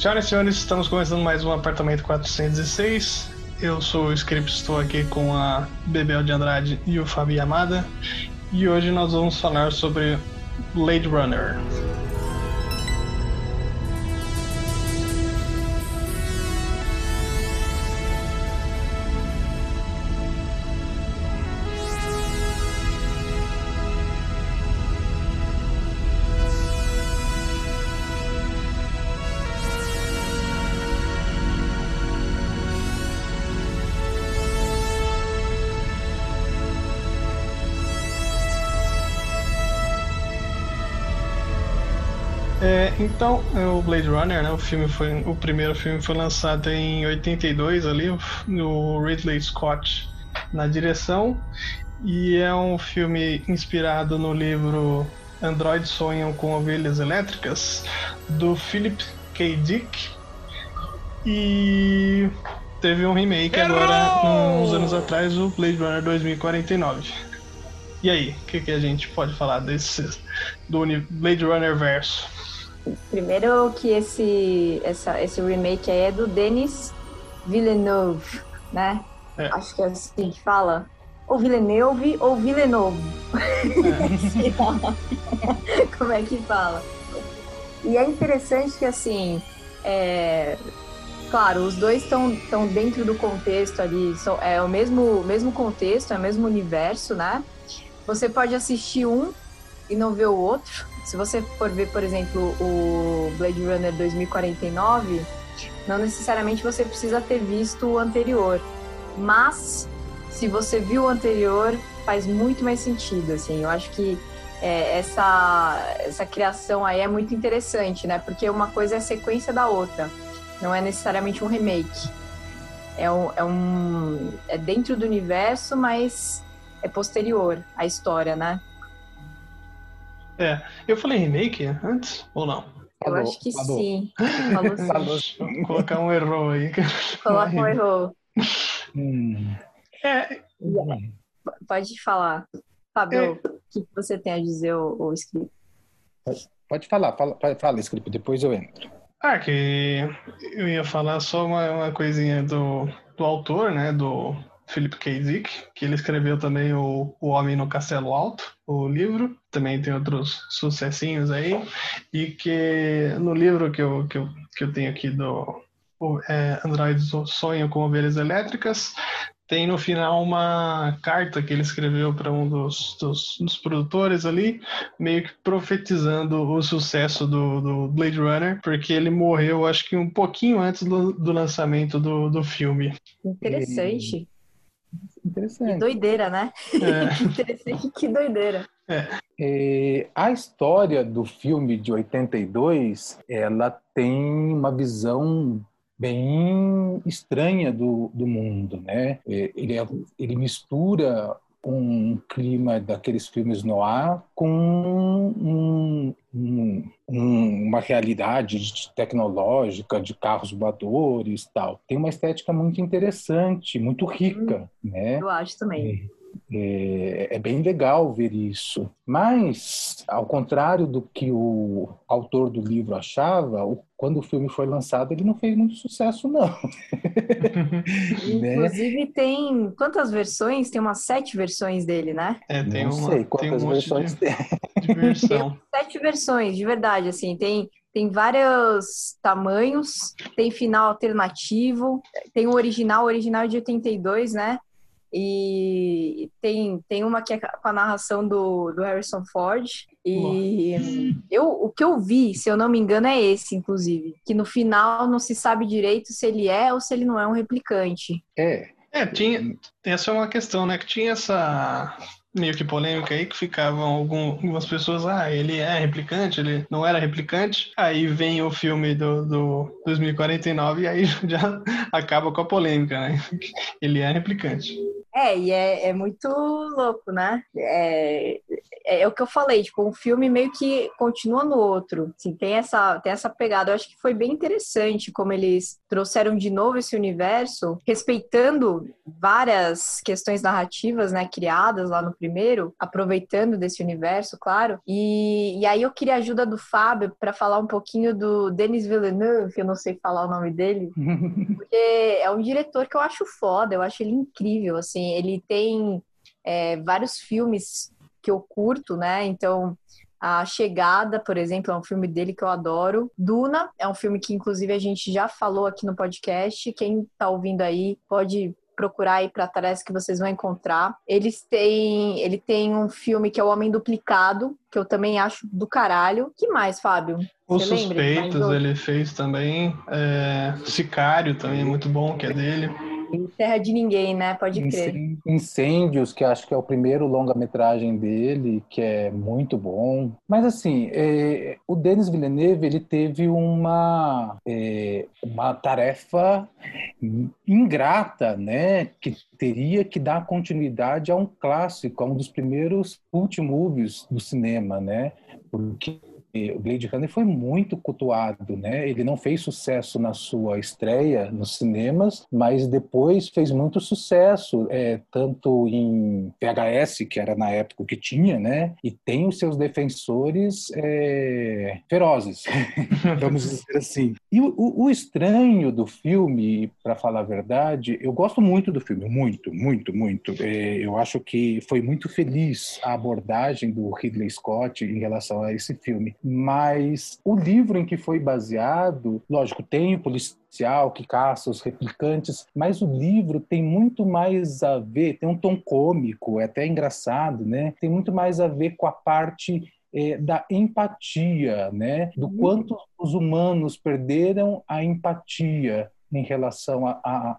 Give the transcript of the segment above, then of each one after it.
Senhoras e senhores, estamos começando mais um Apartamento 406. Eu sou o Script, estou aqui com a Bebel de Andrade e o Fabi Amada. E hoje nós vamos falar sobre Blade Runner. Então, o Blade Runner, né, o filme foi o primeiro filme foi lançado em 82 ali, no Ridley Scott na direção, e é um filme inspirado no livro Androids Sonham com Ovelhas Elétricas do Philip K. Dick. E teve um remake agora uns anos atrás, o Blade Runner 2049. E aí, o que, que, a gente pode falar desse do Blade Runner verso? Primeiro que esse, essa, esse remake aí é do Denis Villeneuve, né? É. Acho que é assim que fala. Ou Villeneuve ou Villeneuve. É. Como é que fala? E é interessante que, assim, é... claro, os dois estão dentro do contexto ali, são, é o mesmo, mesmo contexto, é o mesmo universo, né? Você pode assistir um e não ver o outro, se você for ver, por exemplo, o Blade Runner 2049, não necessariamente você precisa ter visto o anterior, mas se você viu o anterior, faz muito mais sentido, assim. Eu acho que é, essa, essa criação aí é muito interessante, né? Porque uma coisa é a sequência da outra, não é necessariamente um remake. É, um, é, um, é dentro do universo, mas é posterior à história, né? É, eu falei remake antes ou não? Eu falou, acho que falou. sim. Falou sim. Falou. Vou colocar um erro aí. Coloca um erro. Hum. É. Pode falar. Fábio, é. o que você tem a dizer, o, o script? Pode, pode falar, fala, fala, script, depois eu entro. Ah, que eu ia falar só uma, uma coisinha do, do autor, né, do Philip K. Dick, que ele escreveu também o, o Homem no Castelo Alto, o livro. Também tem outros sucessinhos aí. E que no livro que eu, que eu, que eu tenho aqui do é, Androids Sonham com Ovelhas Elétricas, tem no final uma carta que ele escreveu para um dos, dos, dos, produtores ali, meio que profetizando o sucesso do, do, Blade Runner, porque ele morreu, acho que um pouquinho antes do, do lançamento do, do filme. Interessante. Interessante. Que doideira, né? É. Interessante, que doideira. É. É, a história do filme de 82, ela tem uma visão bem estranha do, do mundo, né? É, ele, é, ele mistura um clima daqueles filmes no ar com um, um, um, uma realidade tecnológica de carros voadores tal. Tem uma estética muito interessante, muito rica, hum, né? Eu acho também. É. É, é, bem legal ver isso. Mas, ao contrário do que o autor do livro achava, o, quando o filme foi lançado, ele não fez muito sucesso, não. né? Inclusive, tem quantas versões? Tem umas sete versões dele, né? É, tem não uma, sei quantas um versões de, tem. De versão. tem sete versões, de verdade, assim, tem tem vários tamanhos, tem final alternativo, tem o original, o original é de 82, né? E tem, tem uma que é com a narração do, do Harrison Ford. E eu, o que eu vi, se eu não me engano, é esse, inclusive. Que no final não se sabe direito se ele é ou se ele não é um replicante. É. É, tinha. Essa é uma questão, né? Que tinha essa meio que polêmica aí que ficavam algumas pessoas, ah, ele é replicante, ele não era replicante. Aí vem o filme do, do 2049 e aí já acaba com a polêmica, né? Ele é replicante. É, e é, é muito louco, né? É, é, é, o que eu falei, tipo, um filme meio que continua no outro. Assim, tem, essa, tem essa pegada. Eu acho que foi bem interessante como eles trouxeram de novo esse universo, respeitando várias questões narrativas, né, criadas lá no primeiro, aproveitando desse universo, claro. E, e aí eu queria a ajuda do Fábio para falar um pouquinho do Denis Villeneuve, que eu não sei falar o nome dele, porque é um diretor que eu acho foda, eu acho ele incrível, assim, ele tem é, vários filmes que eu curto, né? Então, a Chegada, por exemplo, é um filme dele que eu adoro. Duna é um filme que, inclusive, a gente já falou aqui no podcast. Quem tá ouvindo aí pode procurar aí para trás que vocês vão encontrar. Eles têm, ele tem um filme que é O Homem Duplicado, que eu também acho do caralho. Que mais, Fábio? Os Suspeitos ele fez também. É, Sicário também é muito bom, que é dele. Terra de Ninguém, né? Pode crer. Incêndios, que acho que é o primeiro longa-metragem dele, que é muito bom. Mas, assim, é, o Denis Villeneuve, ele teve uma, é, uma tarefa ingrata, né? Que teria que dar continuidade a um clássico, a um dos primeiros cult movies do cinema, né? Porque o Blade Runner foi muito cultuado, né? Ele não fez sucesso na sua estreia nos cinemas, mas depois fez muito sucesso, é, tanto em VHS, que era na época que tinha, né? E tem os seus defensores é, ferozes, vamos dizer assim. E o, o, estranho do filme, para falar a verdade, eu gosto muito do filme, muito, muito, muito. É, eu acho que foi muito feliz a abordagem do Ridley Scott em relação a esse filme mas o livro em que foi baseado, lógico, tem o policial que caça os replicantes, mas o livro tem muito mais a ver, tem um tom cômico, é até engraçado, né? Tem muito mais a ver com a parte é, da empatia, né? Do uhum. quanto os humanos perderam a empatia em relação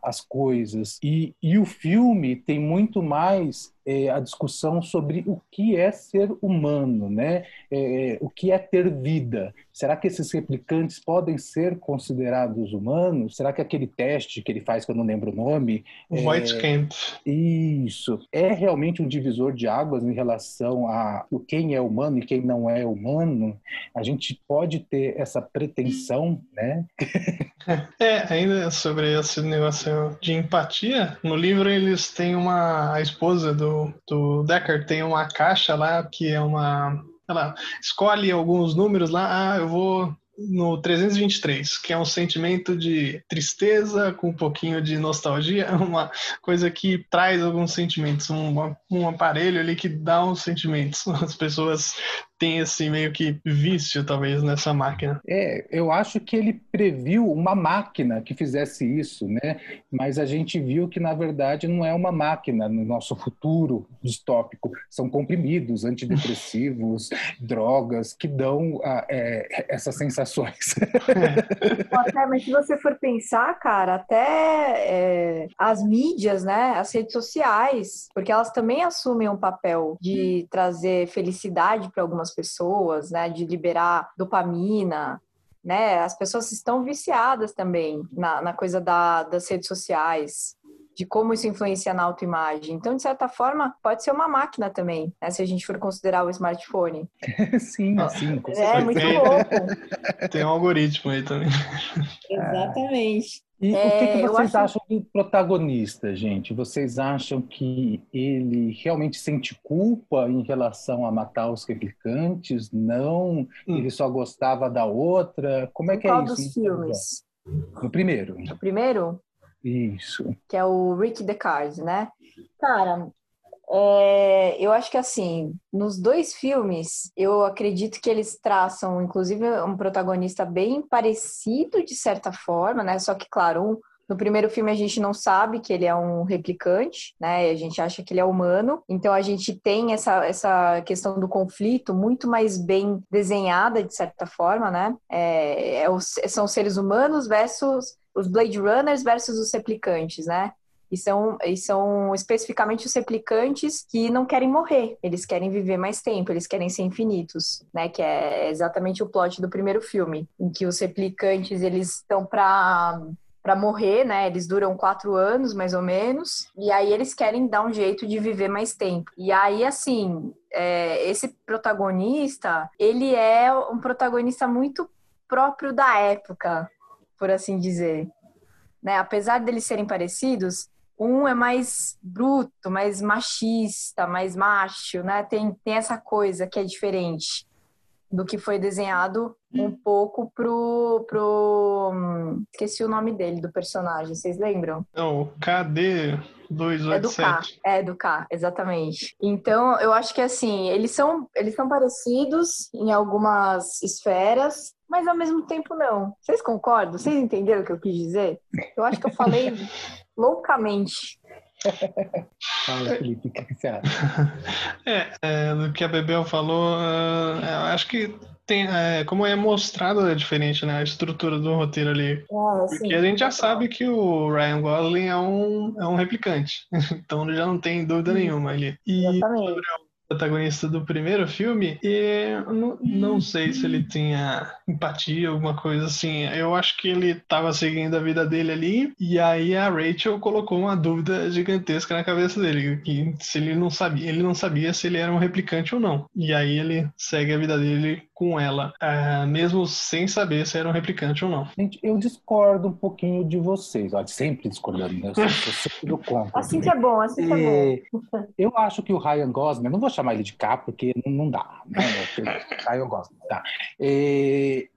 às coisas. E, e o filme tem muito mais é, a discussão sobre o que é ser humano, né? É, o que é ter vida. Será que esses replicantes podem ser considerados humanos? Será que aquele teste que ele faz, que eu não lembro o nome... O é, White Camp. Isso. É realmente um divisor de águas em relação a quem é humano e quem não é humano? A gente pode ter essa pretensão, né? é, ainda sobre esse negócio de empatia, no livro eles têm uma... A esposa do do, Decker tem uma caixa lá que é uma. Ela escolhe alguns números lá, ah, eu vou no 323, que é um sentimento de tristeza com um pouquinho de nostalgia, uma coisa que traz alguns sentimentos, um, um aparelho ali que dá uns sentimentos. As pessoas tem esse meio que vício, talvez, nessa máquina. É, eu acho que ele previu uma máquina que fizesse isso, né? Mas a gente viu que, na verdade, não é uma máquina no nosso futuro distópico. São comprimidos, antidepressivos, drogas que dão uh, é, essas sensações. É. Até, mas se você for pensar, cara, até é, as mídias, né? As redes sociais, porque elas também assumem um papel de trazer felicidade para algumas pessoas, né, de liberar dopamina, né? As pessoas estão viciadas também na, na coisa da, das redes sociais, de como isso influencia na autoimagem. Então, de certa forma, pode ser uma máquina também, né, se a gente for considerar o smartphone. sim, sim. É, muito louco. Tem um algoritmo aí também. Exatamente. E é, o que, que vocês acho... acham do protagonista, gente? Vocês acham que ele realmente sente culpa em relação a matar os replicantes? Não? Hum. Ele só gostava da outra? Como é que é Qual isso? dos filmes? No primeiro. No primeiro? Isso. Que é o Rick Deckard, né? Cara, é, eu acho que assim, nos dois filmes, eu acredito que eles traçam, inclusive, um protagonista bem parecido de certa forma, né? Só que, claro, um, no primeiro filme a gente não sabe que ele é um replicante, né? A gente acha que ele é humano. Então a gente tem essa, essa questão do conflito muito mais bem desenhada, de certa forma, né? É, é são seres humanos versus os Blade Runners versus os replicantes, né? E são, e são especificamente os replicantes que não querem morrer, eles querem viver mais tempo, eles querem ser infinitos, né? Que é exatamente o plot do primeiro filme, em que os replicantes eles estão para para morrer, né? Eles duram quatro anos, mais ou menos, e aí eles querem dar um jeito de viver mais tempo. E aí, assim, é, esse protagonista, ele é um protagonista muito próprio da época, por assim dizer. Né? Apesar deles serem parecidos, um é mais bruto, mais machista, mais macho, né? Tem, tem essa coisa que é diferente do que foi desenhado um pouco pro, pro. Esqueci o nome dele, do personagem, vocês lembram? Não, KD 287. É do K, é do K, exatamente. Então, eu acho que assim, eles são, eles são parecidos em algumas esferas, mas ao mesmo tempo não. Vocês concordam? Vocês entenderam o que eu quis dizer? Eu acho que eu falei loucamente. Fala, Felipe, o que você acha? É, é, do que a Bebel falou, uh, eu acho que tem, é, como é mostrado é diferente, né? A estrutura do roteiro ali. Ah, Porque sim, a gente já sabe que o Ryan Gosling é um, é um replicante. Então já não tem dúvida nenhuma ali. E Exatamente. Protagonista do primeiro filme, e eu não, não sei se ele tinha empatia, alguma coisa assim. Eu acho que ele estava seguindo a vida dele ali, e aí a Rachel colocou uma dúvida gigantesca na cabeça dele, que se ele não sabia, ele não sabia se ele era um replicante ou não. E aí ele segue a vida dele com ela, ah, mesmo sem saber se era um replicante ou não. Gente, eu discordo um pouquinho de vocês. Ó, sempre discordando, né? Eu sempre do contra. Assim que é bom, assim que é bom. Eu acho que o Ryan Gosling, eu não vou chamar ele de K porque não, não dá, né? Ryan Gosling, tá. É,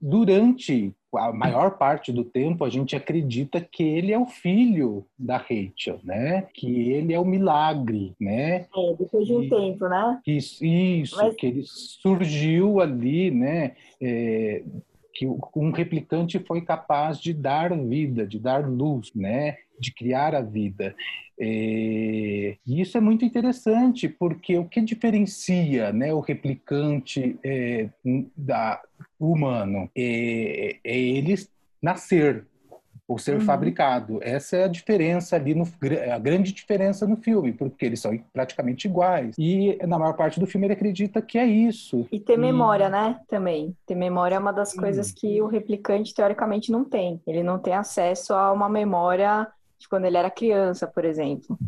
durante a maior parte do tempo, a gente acredita que ele é o filho da Rachel, né? Que ele é o milagre, né? É, depois de um E- tempo, né? Isso, isso Mas- que ele surgiu ali, né? é, que um replicante foi capaz de dar vida, de dar luz, né? De criar a vida. É, e isso é muito interessante, porque o que diferencia né, o replicante é, da humano é, é ele nascer, ou ser Uhum. fabricado. Essa é a diferença ali, no, a grande diferença no filme, porque eles são praticamente iguais. E na maior parte do filme ele acredita que é isso. E ter E- memória, né? Também. Ter memória é uma das Sim. coisas que o replicante, teoricamente, não tem. Ele não tem acesso a uma memória de quando ele era criança, por exemplo.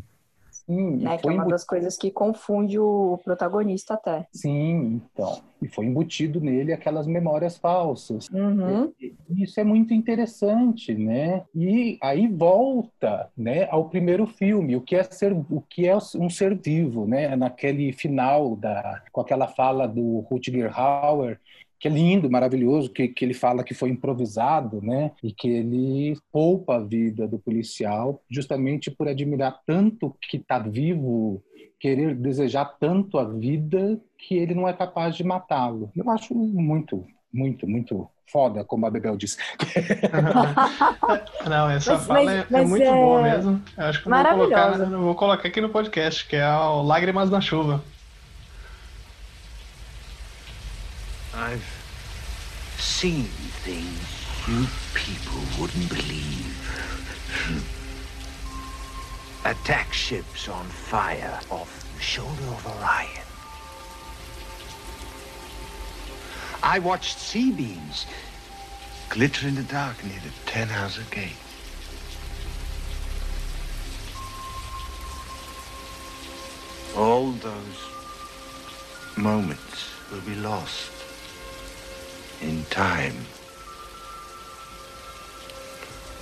Sim, e Né? Que é uma das coisas que confunde o protagonista até. Sim, então. E foi embutido nele aquelas memórias falsas. Uhum. Isso é muito interessante, né? E aí volta, né, ao primeiro filme, o que é ser, o que é um ser vivo, né? Naquele final da, com aquela fala do Rutger Hauer, que é lindo, maravilhoso, que, que ele fala que foi improvisado, né? E que ele poupa a vida do policial justamente por admirar tanto que está vivo, querer desejar tanto a vida que ele não é capaz de matá-lo. Eu acho muito, muito, muito foda, como a Bebel disse. Não, essa Mas- fala mas- é- é, mas muito é boa mesmo. Eu acho que eu vou colocar, eu vou colocar aqui no podcast, que é o Lágrimas na Chuva. I've seen things you people wouldn't believe. Attack ships on fire off the shoulder of Orion. I watched sea beams glitter in the dark near the Tannhauser Gate. All those moments will be lost in time.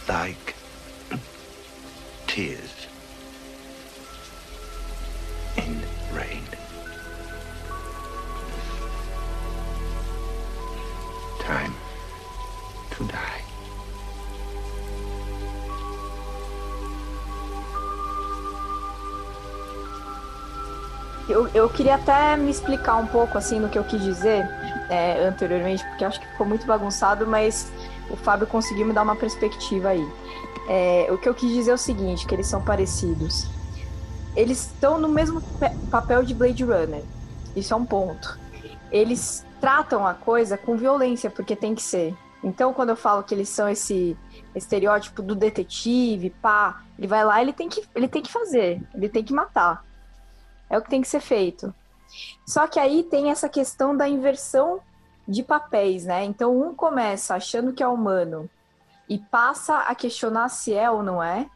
Like tears in rain. Time to die. Eu, eu queria até me explicar um pouco assim no que eu quis dizer é, anteriormente, porque acho que ficou muito bagunçado, mas o Fábio conseguiu me dar uma perspectiva aí. É, o que eu quis dizer é o seguinte, que eles são parecidos. Eles estão no mesmo pe- papel de Blade Runner. Isso é um ponto. Eles tratam a coisa com violência, porque tem que ser. Então, quando eu falo que eles são esse estereótipo do detetive, pá, ele vai lá, ele tem que, ele tem que fazer, ele tem que matar. É o que tem que ser feito. Só que aí tem essa questão da inversão de papéis, né? Então um começa achando que é humano e passa a questionar se é ou não é,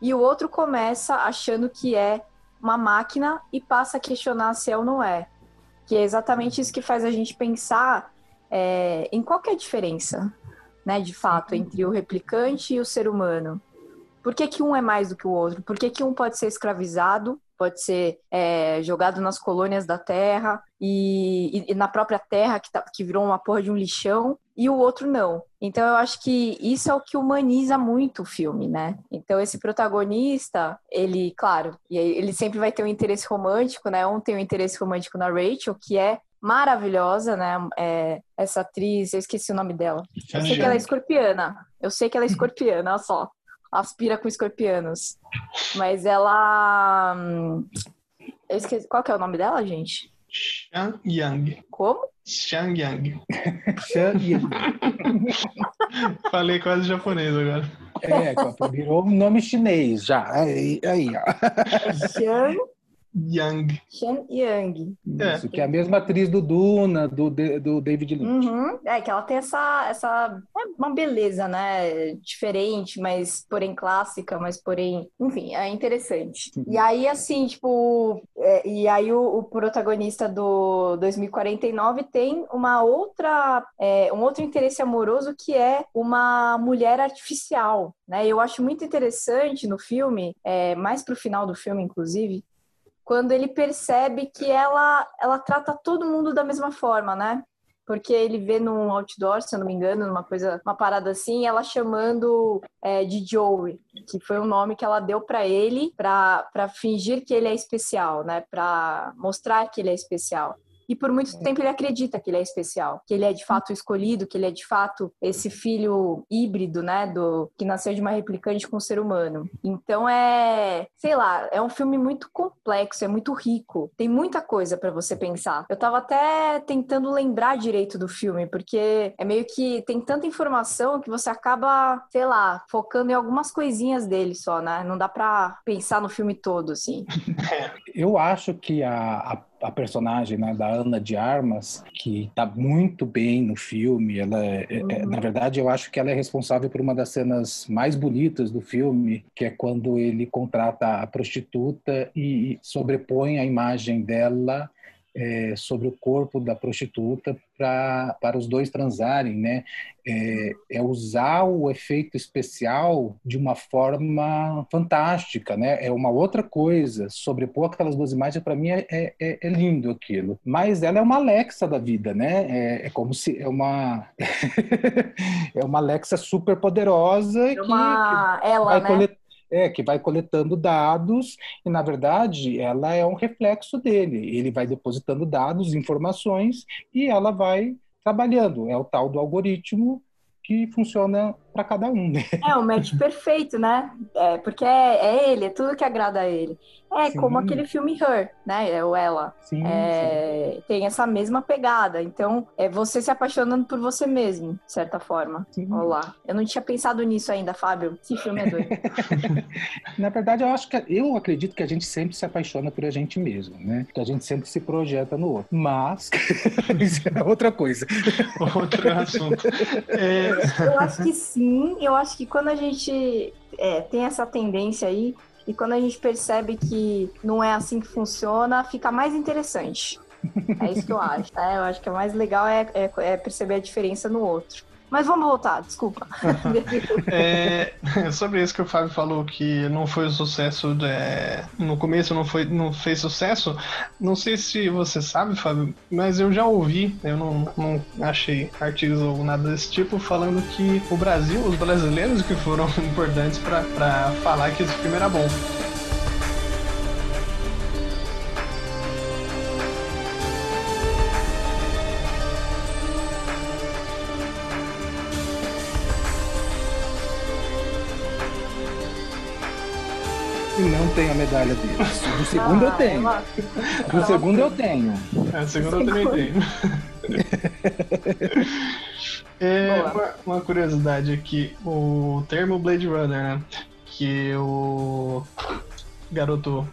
e o outro começa achando que é uma máquina e passa a questionar se é ou não é. Que é exatamente isso que faz a gente pensar é, em qual é a diferença, né, de fato, entre o replicante e o ser humano. Por que, que um é mais do que o outro? Por que, que um pode ser escravizado pode ser é, jogado nas colônias da terra e, e, e na própria terra que, tá, que virou uma porra de um lixão e o outro não. Então eu acho que isso é o que humaniza muito o filme, né? Então esse protagonista, ele, claro, ele sempre vai ter um interesse romântico, né? Um tem um interesse romântico na Rachel, que é maravilhosa, né? É, essa atriz, eu esqueci o nome dela. Eu sei que ela é escorpiana. Eu sei que ela é escorpiana, olha só aspira com escorpianos. Mas ela. Hum, eu esqueci. Qual que é o nome dela, gente? Xiang Yang. Como? Xiang Yang. Xiang Yang. Falei quase japonês agora. É, virou um nome chinês já. Aí, aí ó. Xiang Young. Shen Young. Isso, é. que é a mesma atriz do Duna, do, do David Lynch. Uhum. É, que ela tem essa, essa. É uma beleza, né? Diferente, mas porém clássica, mas porém. Enfim, é interessante. Uhum. E aí, assim, tipo. É, e aí o, o, protagonista do 2049 tem uma outra. É, um outro interesse amoroso que é uma mulher artificial. Né? Eu acho muito interessante no filme, é, mais pro final do filme, inclusive, quando ele percebe que ela, ela trata todo mundo da mesma forma, né? Porque ele vê num outdoor, se eu não me engano, numa coisa, uma parada assim, ela chamando é, de Joey, que foi o nome que ela deu para ele para fingir que ele é especial, né? Para mostrar que ele é especial. E por muito tempo ele acredita que ele é especial, que ele é de fato escolhido, que ele é de fato esse filho híbrido, né, do que nasceu de uma replicante com um ser humano. Então é, sei lá, é um filme muito complexo, é muito rico. Tem muita coisa para você pensar. Eu tava até tentando lembrar direito do filme, porque é meio que tem tanta informação que você acaba, sei lá, focando em algumas coisinhas dele só, né? Não dá para pensar no filme todo assim. Eu acho que a, a a personagem né, da Ana de Armas, que está muito bem no filme. Ela é, é, é, na verdade, eu acho que ela é responsável por uma das cenas mais bonitas do filme, que é quando ele contrata a prostituta e sobrepõe a imagem dela é, sobre o corpo da prostituta pra, para os dois transarem, né? É, é, usar o efeito especial de uma forma fantástica, né? É uma outra coisa. Sobrepor aquelas duas imagens, para mim, é, é, é, lindo aquilo. Mas ela é uma Alexa da vida, né? É, é como se... É uma... é uma Alexa super poderosa é uma... que, que ela, vai né? coletar é, que vai coletando dados e, na verdade, ela é um reflexo dele. Ele vai depositando dados, informações e ela vai trabalhando. É o tal do algoritmo que funciona para cada um. Né? É o match perfeito, né? É, porque é, é, ele, é tudo que agrada a ele. É sim. como aquele filme Her, né? É o Ela. Sim, é, sim. Tem essa mesma pegada. Então, é você se apaixonando por você mesmo, de certa forma. Sim. Olá. Eu não tinha pensado nisso ainda, Fábio. Esse filme é doido. Na verdade, eu acho que eu acredito que a gente sempre se apaixona por a gente mesmo, né? Que a gente sempre se projeta no outro. Mas isso é outra coisa. Outro assunto. É... Eu acho que sim. Eu acho que quando a gente é, tem essa tendência aí, e quando a gente percebe que não é assim que funciona, fica mais interessante. É isso que eu acho. É, eu acho que o mais legal é, é, é perceber a diferença no outro. Mas vamos voltar, desculpa. é, sobre isso que o Fábio falou, que não foi o sucesso. É, no começo não, foi, não fez sucesso. Não sei se você sabe, Fábio, mas eu já ouvi, eu não, não achei artigos ou nada desse tipo, falando que o Brasil, os brasileiros que foram importantes para falar que esse filme era bom. E não tenho a medalha deles. Do segundo ah, eu tenho. É Do segundo eu tenho. É, do segundo eu também tenho. é, uma, uma, curiosidade aqui, o termo Blade Runner, né? Que o garoto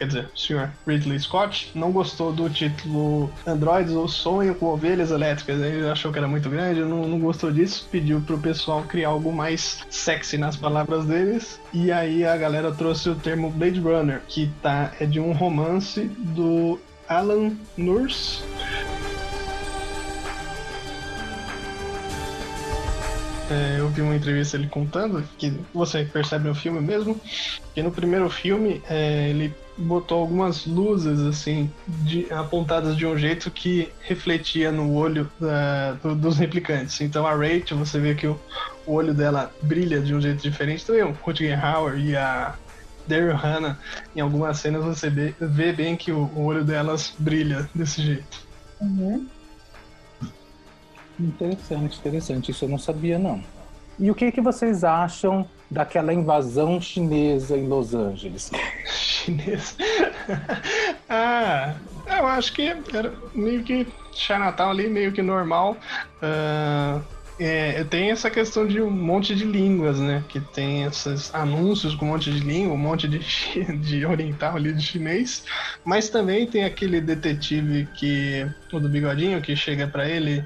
quer dizer, o senhor Ridley Scott, não gostou do título Androids ou Sonho com Ovelhas Elétricas. Ele achou que era muito grande, não, não gostou disso, pediu pro pessoal criar algo mais sexy nas palavras deles. E aí a galera trouxe o termo Blade Runner, que tá, é de um romance do Alan Nurse. É, eu vi uma entrevista ele contando que você percebe no filme mesmo que no primeiro filme é, ele botou algumas luzes assim de, apontadas de um jeito que refletia no olho uh, do, dos replicantes. Então a Rachel, você vê que o, o, olho dela brilha de um jeito diferente. Também o Rutger Hauer e a Daryl Hannah, em algumas cenas você vê, vê bem que o, o, olho delas brilha desse jeito. Uhum. Interessante, interessante. Isso eu não sabia, não. E o que, que vocês acham daquela invasão chinesa em Los Angeles? Chinesa? ah, eu acho que era meio que Chinatown ali, meio que normal. Uh, é, tem essa questão de um monte de línguas, né? Que tem esses anúncios com um monte de língua, um monte de, de oriental ali, de chinês. Mas também tem aquele detetive que. O do bigodinho, que chega para ele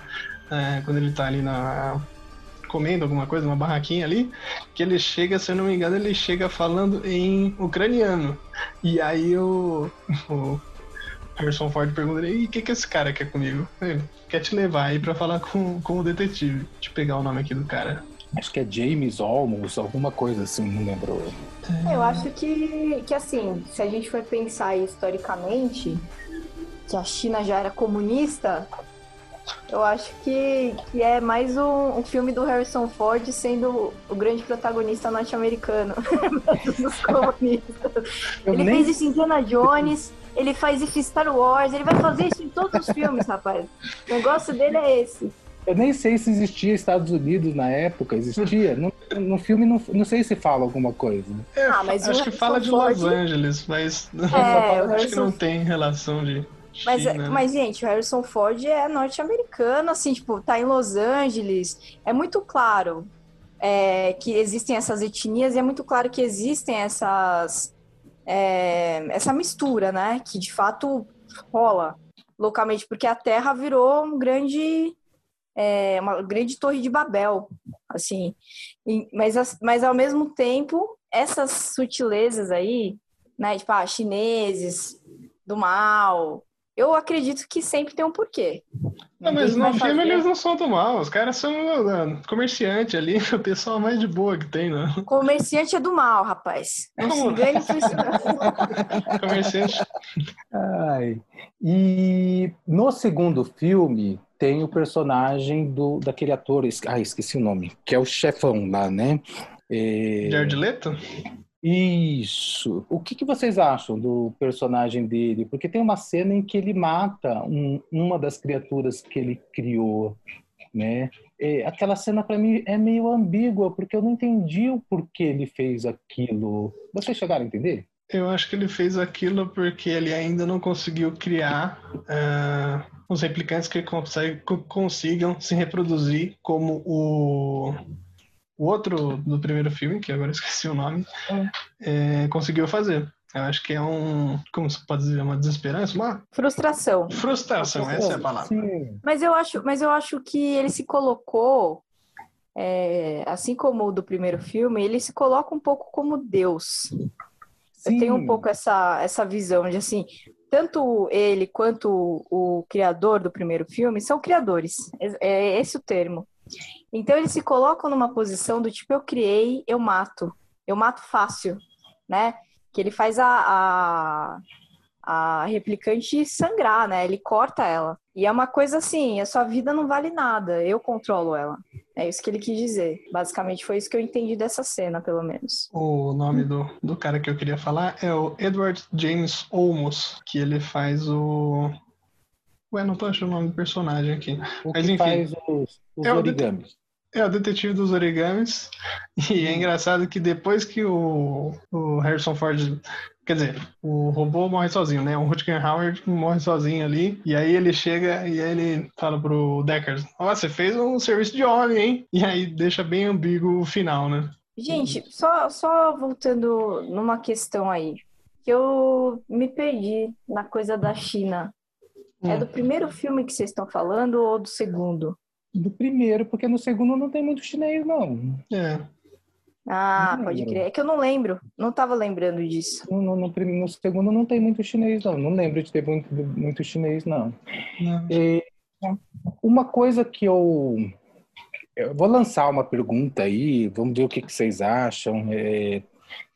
é, quando ele tá ali na comendo alguma coisa, uma barraquinha ali, que ele chega, se eu não me engano, ele chega falando em ucraniano. E aí o, o Harrison Ford pergunta e o que, que esse cara quer comigo? Ele quer te levar aí pra falar com, com o detetive. Deixa eu pegar o nome aqui do cara. Acho que é James Olmos, alguma coisa assim, não lembro. Eu acho que, que assim, se a gente for pensar historicamente, que a China já era comunista, eu acho que, que é mais um, um, filme do Harrison Ford sendo o grande protagonista norte-americano dos comunistas. ele nem... fez isso em Indiana Jones, ele faz isso em Star Wars, ele vai fazer isso em todos os filmes, rapaz. O negócio dele é esse. Eu nem sei se existia Estados Unidos na época, existia. no, no filme não, não sei se fala alguma coisa. É, ah, mas acho que fala de. Los Angeles, mas é, acho que não tem relação de mas, China. mas, gente, o Harrison Ford é norte-americano, assim, tipo, tá em Los Angeles. É muito claro é, que existem essas etnias e é muito claro que existem essas. É, essa mistura, né? Que de fato rola localmente, porque a Terra virou um grande. É, uma grande torre de Babel, assim. E, mas, mas ao mesmo tempo, essas sutilezas aí, né? Tipo, ah, chineses do mal, eu acredito que sempre tem um porquê. Não, mas no filme fazer... eles não são do mal, os caras são uh, comerciante ali, o pessoal mais de boa que tem, né? Comerciante é do mal, rapaz. Não se engane por isso. comerciante. Ai. E no segundo filme tem o personagem do daquele ator, ah, esqueci o nome, que é o chefão lá, né? É... Jared Leto? Isso. O que, que, vocês acham do personagem dele? Porque tem uma cena em que ele mata um, uma das criaturas que ele criou, né? E aquela cena para mim é meio ambígua porque eu não entendi o porquê ele fez aquilo. Vocês chegaram a entender? Eu acho que ele fez aquilo porque ele ainda não conseguiu criar uh, os replicantes que consigam se reproduzir como o o outro do primeiro filme, que agora esqueci o nome, é. É, conseguiu fazer. Eu acho que é um. Como se pode dizer? Uma desesperança? Uma. Frustração. Frustração, essa é a palavra. Sim. Mas eu acho, mas eu acho que ele se colocou. É, assim como o do primeiro filme, ele se coloca um pouco como Deus. Sim. Eu tenho um pouco essa, essa visão de assim, tanto ele quanto o, o criador do primeiro filme são criadores. É, é esse o termo. Então eles se colocam numa posição do tipo, eu criei, eu mato. Eu mato fácil, né? Que ele faz a, a, a replicante sangrar, né? Ele corta ela. E é uma coisa assim, a sua vida não vale nada, eu controlo ela. É isso que ele quis dizer. Basicamente foi isso que eu entendi dessa cena, pelo menos. O nome do, do cara que eu queria falar é o Edward James Olmos, que ele faz o. Ué, não tô achando o nome do personagem aqui. O Mas enfim. Faz os, os é origamis. É o detetive dos origamis. E é engraçado que depois que o, o Harrison Ford. Quer dizer, o robô morre sozinho, né? O Rutger Howard morre sozinho ali. E aí ele chega e aí ele fala pro Deckard: Ó, oh, você fez um serviço de homem, hein? E aí deixa bem ambíguo o final, né? Gente, só, só voltando numa questão aí. que eu me perdi na coisa da China. Hum. É do primeiro filme que vocês estão falando ou do segundo? Do primeiro, porque no segundo não tem muito chinês, não. É. Ah, pode crer. É que eu não lembro. Não estava lembrando disso. No, no, no, no, segundo não tem muito chinês, não. Não lembro de ter muito, muito chinês, não. não. E, uma coisa que eu eu vou lançar uma pergunta aí, vamos ver o que, que vocês acham. É,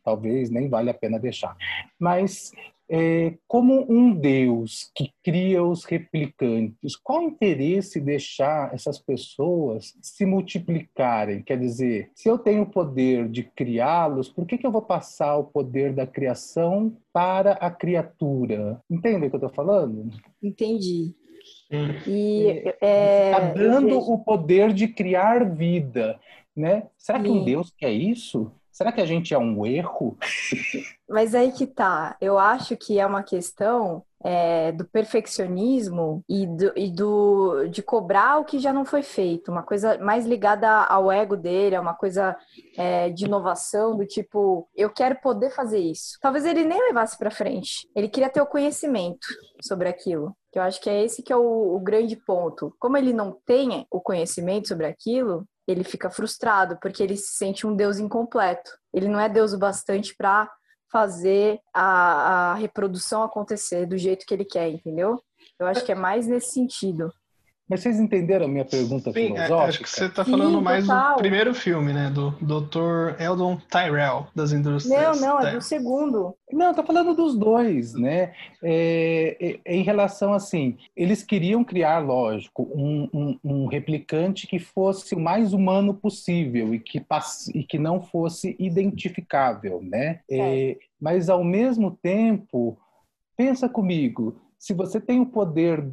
talvez nem vale a pena deixar. Mas é, como um Deus que cria os replicantes, qual o interesse deixar essas pessoas se multiplicarem? Quer dizer, se eu tenho o poder de criá-los, por que, que eu vou passar o poder da criação para a criatura? Entende o que eu estou falando? Entendi. E é, está dando o poder de criar vida, né? Será que Sim. um Deus quer isso? Será que a gente é um erro? Mas aí que tá. Eu acho que é uma questão é, do perfeccionismo e, do, e do, de cobrar o que já não foi feito. Uma coisa mais ligada ao ego dele, é uma coisa é, de inovação, do tipo, eu quero poder fazer isso. Talvez ele nem levasse para frente. Ele queria ter o conhecimento sobre aquilo. Que eu acho que é esse que é o, o grande ponto. Como ele não tem o conhecimento sobre aquilo, ele fica frustrado porque ele se sente um Deus incompleto. Ele não é Deus o bastante para fazer a, a, reprodução acontecer do jeito que ele quer, entendeu? Eu acho que é mais nesse sentido. Mas vocês entenderam a minha pergunta Sim, filosófica? É, acho que você está falando Sim, mais do primeiro filme, né? Do Dr. Eldon Tyrell, das indústrias. Não, não, é do segundo. Não, tá falando dos dois, né? É, é, é, em relação assim, eles queriam criar, lógico, um, um, um, replicante que fosse o mais humano possível e que, passe, e que não fosse identificável, né? É, mas ao mesmo tempo, pensa comigo, se você tem o poder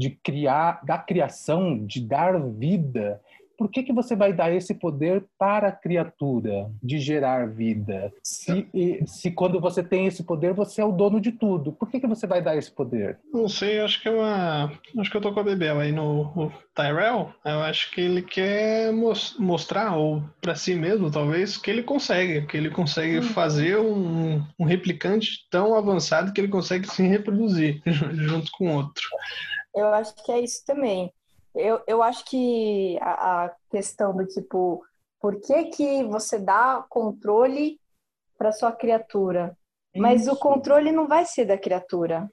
de criar, da criação, de dar vida, por que, que você vai dar esse poder para a criatura de gerar vida? Se, se quando você tem esse poder, você é o dono de tudo, por que, que você vai dar esse poder? Não sei, acho que é uma. Acho que eu tô com a Bebel aí no Tyrell. Eu acho que ele quer mostrar, ou para si mesmo, talvez, que ele consegue, que ele consegue hum. fazer um, um replicante tão avançado que ele consegue se reproduzir junto com outro. Eu acho que é isso também. Eu, eu acho que a, a questão do tipo, por que, que você dá controle para sua criatura? Mas isso. o controle não vai ser da criatura,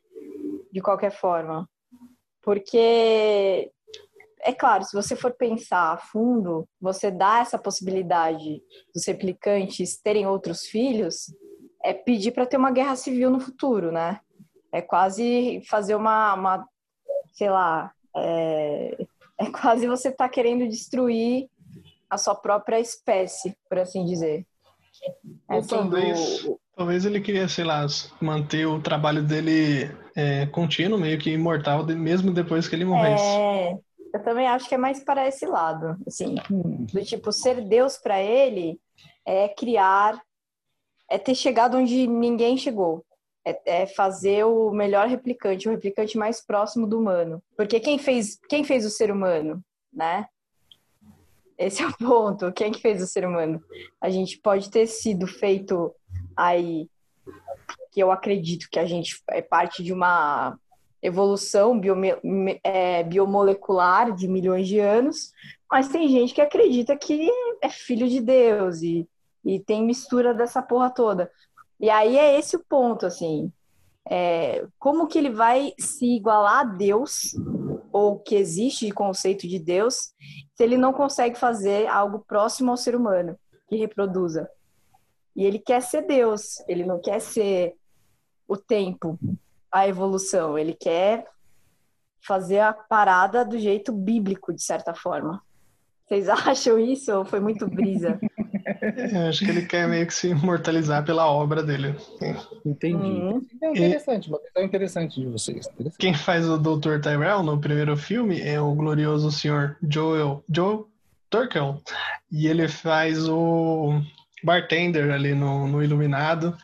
de qualquer forma. Porque, é claro, se você for pensar a fundo, você dá essa possibilidade dos replicantes terem outros filhos, é pedir para ter uma guerra civil no futuro, né? É quase fazer uma, uma sei lá, é, é quase você tá querendo destruir a sua própria espécie, por assim dizer. Ou assim, talvez, do... talvez ele queria, sei lá, manter o trabalho dele é, contínuo, meio que imortal, mesmo depois que ele morresse. É, eu também acho que é mais para esse lado, assim, do tipo, ser Deus para ele é criar, é ter chegado onde ninguém chegou é, é, fazer o melhor replicante, o replicante mais próximo do humano. Porque quem fez, quem fez o ser humano, né? Esse é o ponto. Quem que fez o ser humano? A gente pode ter sido feito aí, que eu acredito que a gente é parte de uma evolução biome, é, biomolecular de milhões de anos, mas tem gente que acredita que é filho de Deus e, e tem mistura dessa porra toda. E aí é esse o ponto, assim. É, como que ele vai se igualar a Deus, ou que existe de conceito de Deus, se ele não consegue fazer algo próximo ao ser humano, que reproduza? E ele quer ser Deus, ele não quer ser o tempo, a evolução, ele quer fazer a parada do jeito bíblico, de certa forma. Vocês acham isso ou foi muito brisa? É, acho que ele quer meio que se imortalizar pela obra dele. Entendi. Uhum. É interessante, uma questão interessante de vocês. Interessante. Quem faz o Dr. Tyrell no primeiro filme é o glorioso senhor Joel Joe Turkel. E ele faz o bartender ali no, no Iluminado.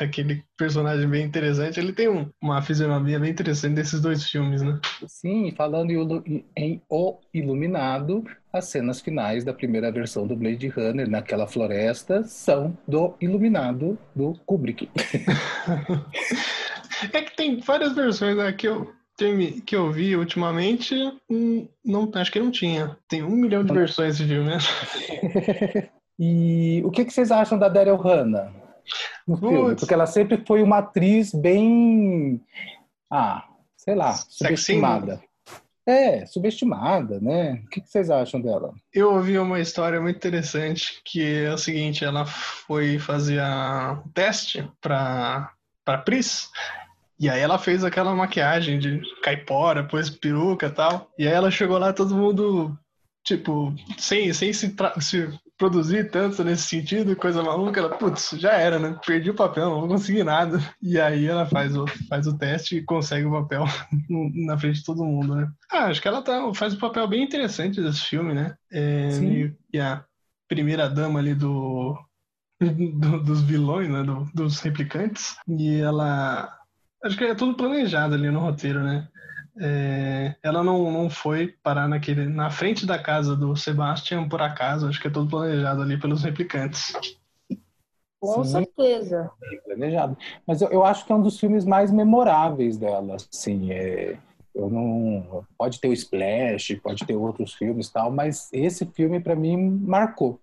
Aquele personagem bem interessante. Ele tem um, uma fisionomia bem interessante desses dois filmes, né? Sim, falando em, em O Iluminado, as cenas finais da primeira versão do Blade Runner naquela floresta são do Iluminado do Kubrick. é que tem várias versões né, que eu que eu vi ultimamente, hum, não, acho que não tinha. Tem um milhão de versões de filme. Né? e o que, que vocês acham da Daryl Hannah no filme? Porque ela sempre foi uma atriz bem, ah, sei lá, subestimada. É, subestimada, né? O que, vocês acham dela? Eu ouvi uma história muito interessante que é o seguinte: ela foi fazer um teste para para Pris e aí ela fez aquela maquiagem de caipora, pôs peruca e tal. E aí ela chegou lá, todo mundo, tipo, sem, sem se, se produzir tanto nesse sentido, coisa maluca. Ela, putz, já era, né? Perdi o papel, não vou conseguir nada. E aí ela faz o, faz o teste e consegue o papel na frente de todo mundo, né? Ah, acho que ela tá, faz um papel bem interessante desse filme, né? É, Sim. E a primeira dama ali do, do dos vilões, né? Do, dos replicantes. E ela Acho que é tudo planejado ali no roteiro, né? É, ela não, não foi parar naquele, na frente da casa do Sebastian por acaso, acho que é tudo planejado ali pelos replicantes. Com Sim, certeza. Planejado. Mas eu, eu, acho que é um dos filmes mais memoráveis dela, assim, é, eu não pode ter o Splash, pode ter outros filmes tal, mas esse filme para mim marcou.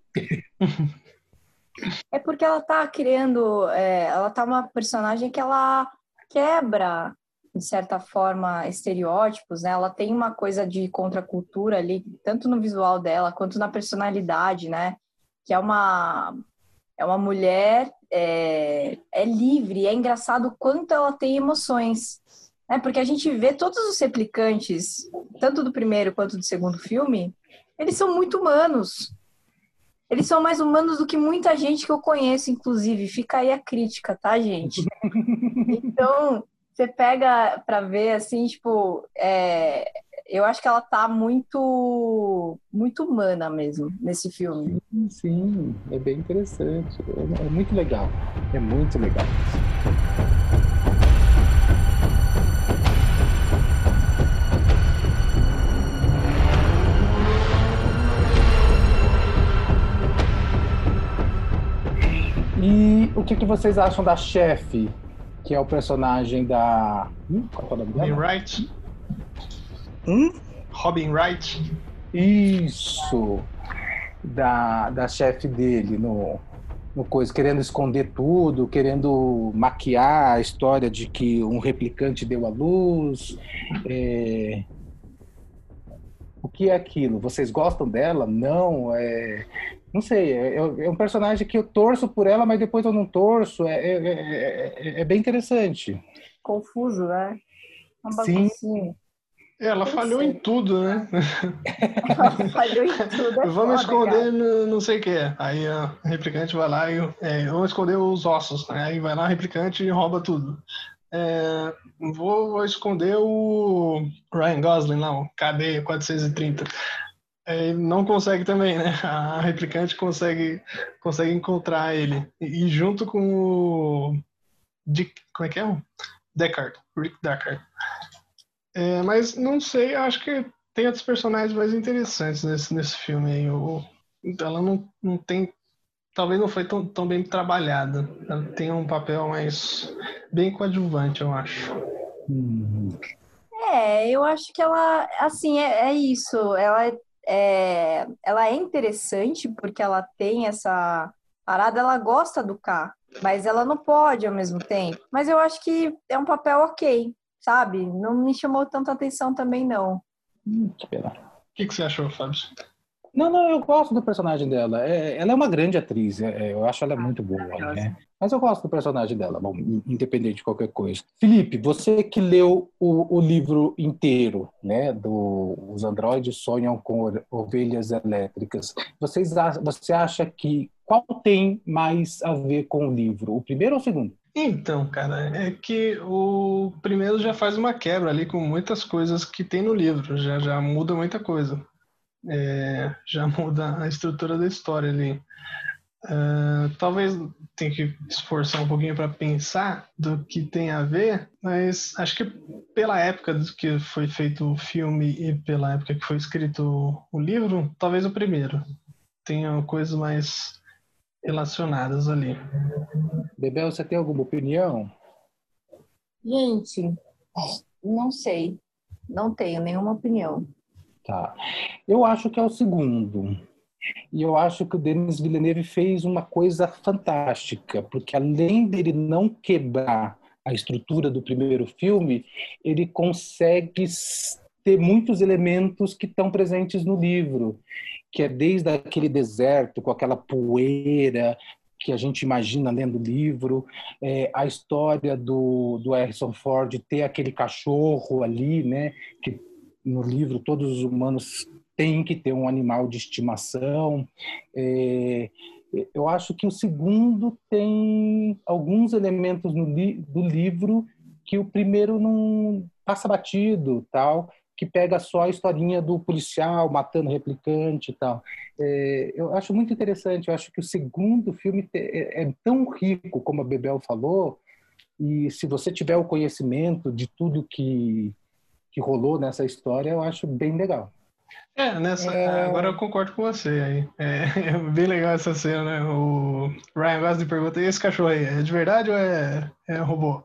É porque ela tá criando, é, ela tá uma personagem que ela quebra, de certa forma, estereótipos, né? Ela tem uma coisa de contracultura ali, tanto no visual dela quanto na personalidade, né? Que é uma é uma mulher é, é livre, é engraçado o quanto ela tem emoções, né? Porque a gente vê todos os replicantes, tanto do primeiro quanto do segundo filme, eles são muito humanos. Eles são mais humanos do que muita gente que eu conheço, inclusive. Fica aí a crítica, tá, gente? Então, você pega para ver, assim, tipo, é, eu acho que ela tá muito, muito humana mesmo nesse filme. Sim, sim, é bem interessante. É, é muito legal. É muito legal. E o que, que vocês acham da chefe, que é o personagem da. Hum, qual é o nome dela? Robin Wright. Hum? Robin Wright. Isso! Da, da chefe dele no, no coisa, querendo esconder tudo, querendo maquiar a história de que um replicante deu à luz. É... O que é aquilo? Vocês gostam dela? Não? É... Não sei, é, é, é, um personagem que eu torço por ela, mas depois eu não torço. É, é, é, é bem interessante. Confuso, né? Uma Sim. Ela falhou em tudo, né? Ela falhou em tudo. É vamos foda, esconder no, não sei o que. Aí a replicante vai lá e é, vamos esconder os ossos. Né? Aí vai lá a replicante e rouba tudo. É, vou, vou, esconder o Ryan Gosling lá, o KD 430 é, não consegue também, né? A replicante consegue, consegue encontrar ele. E, junto com o. Dick, como é que é? Deckard, Rick Deckard. É, mas não sei, acho que tem outros personagens mais interessantes nesse, nesse filme aí. O, ela não, não tem. Talvez não foi tão, tão bem trabalhada. Ela tem um papel mais. bem coadjuvante, eu acho. É, eu acho que ela, assim, é, é isso. Ela é é, ela é interessante porque ela tem essa parada, ela gosta do K, mas ela não pode ao mesmo tempo. Mas eu acho que é um papel ok, sabe? Não me chamou tanta atenção também, não. Hum, o que, que você achou, Fábio? Não, não, eu gosto do personagem dela. É, ela é uma grande atriz, é, eu acho ela muito boa, né? Mas eu gosto do personagem dela, bom, independente de qualquer coisa. Felipe, você que leu o, o livro inteiro, né, do Os Androides Sonham com Ovelhas Elétricas, vocês, você acha que qual tem mais a ver com o livro, o primeiro ou o segundo? Então, cara, é que o primeiro já faz uma quebra ali com muitas coisas que tem no livro, já, já muda muita coisa. É, já muda a estrutura da história ali. Uh, talvez tenha que esforçar um pouquinho para pensar do que tem a ver, mas acho que pela época que foi feito o filme e pela época que foi escrito o livro, talvez o primeiro. Tenha coisas mais relacionadas ali. Bebel, você tem alguma opinião? Gente, não sei. Não tenho nenhuma opinião. Tá. Eu acho que é o segundo. E eu acho que o Denis Villeneuve fez uma coisa fantástica, porque além dele não quebrar a estrutura do primeiro filme, ele consegue ter muitos elementos que estão presentes no livro, que é desde aquele deserto com aquela poeira que a gente imagina lendo o livro, é, a história do, do Harrison Ford ter aquele cachorro ali, né, que no livro todos os humanos tem que ter um animal de estimação. É, eu acho que o segundo tem alguns elementos li, do livro que o primeiro não passa batido, tal, que pega só a historinha do policial matando replicante e tal. É, eu acho muito interessante. Eu acho que o segundo filme é, é tão rico, como a Bebel falou, e se você tiver o conhecimento de tudo que, que rolou nessa história, eu acho bem legal. É, nessa, é... agora eu concordo com você aí. É, é, bem legal essa cena, né? O Ryan Gosling pergunta, e esse cachorro aí, é de verdade ou é, é robô?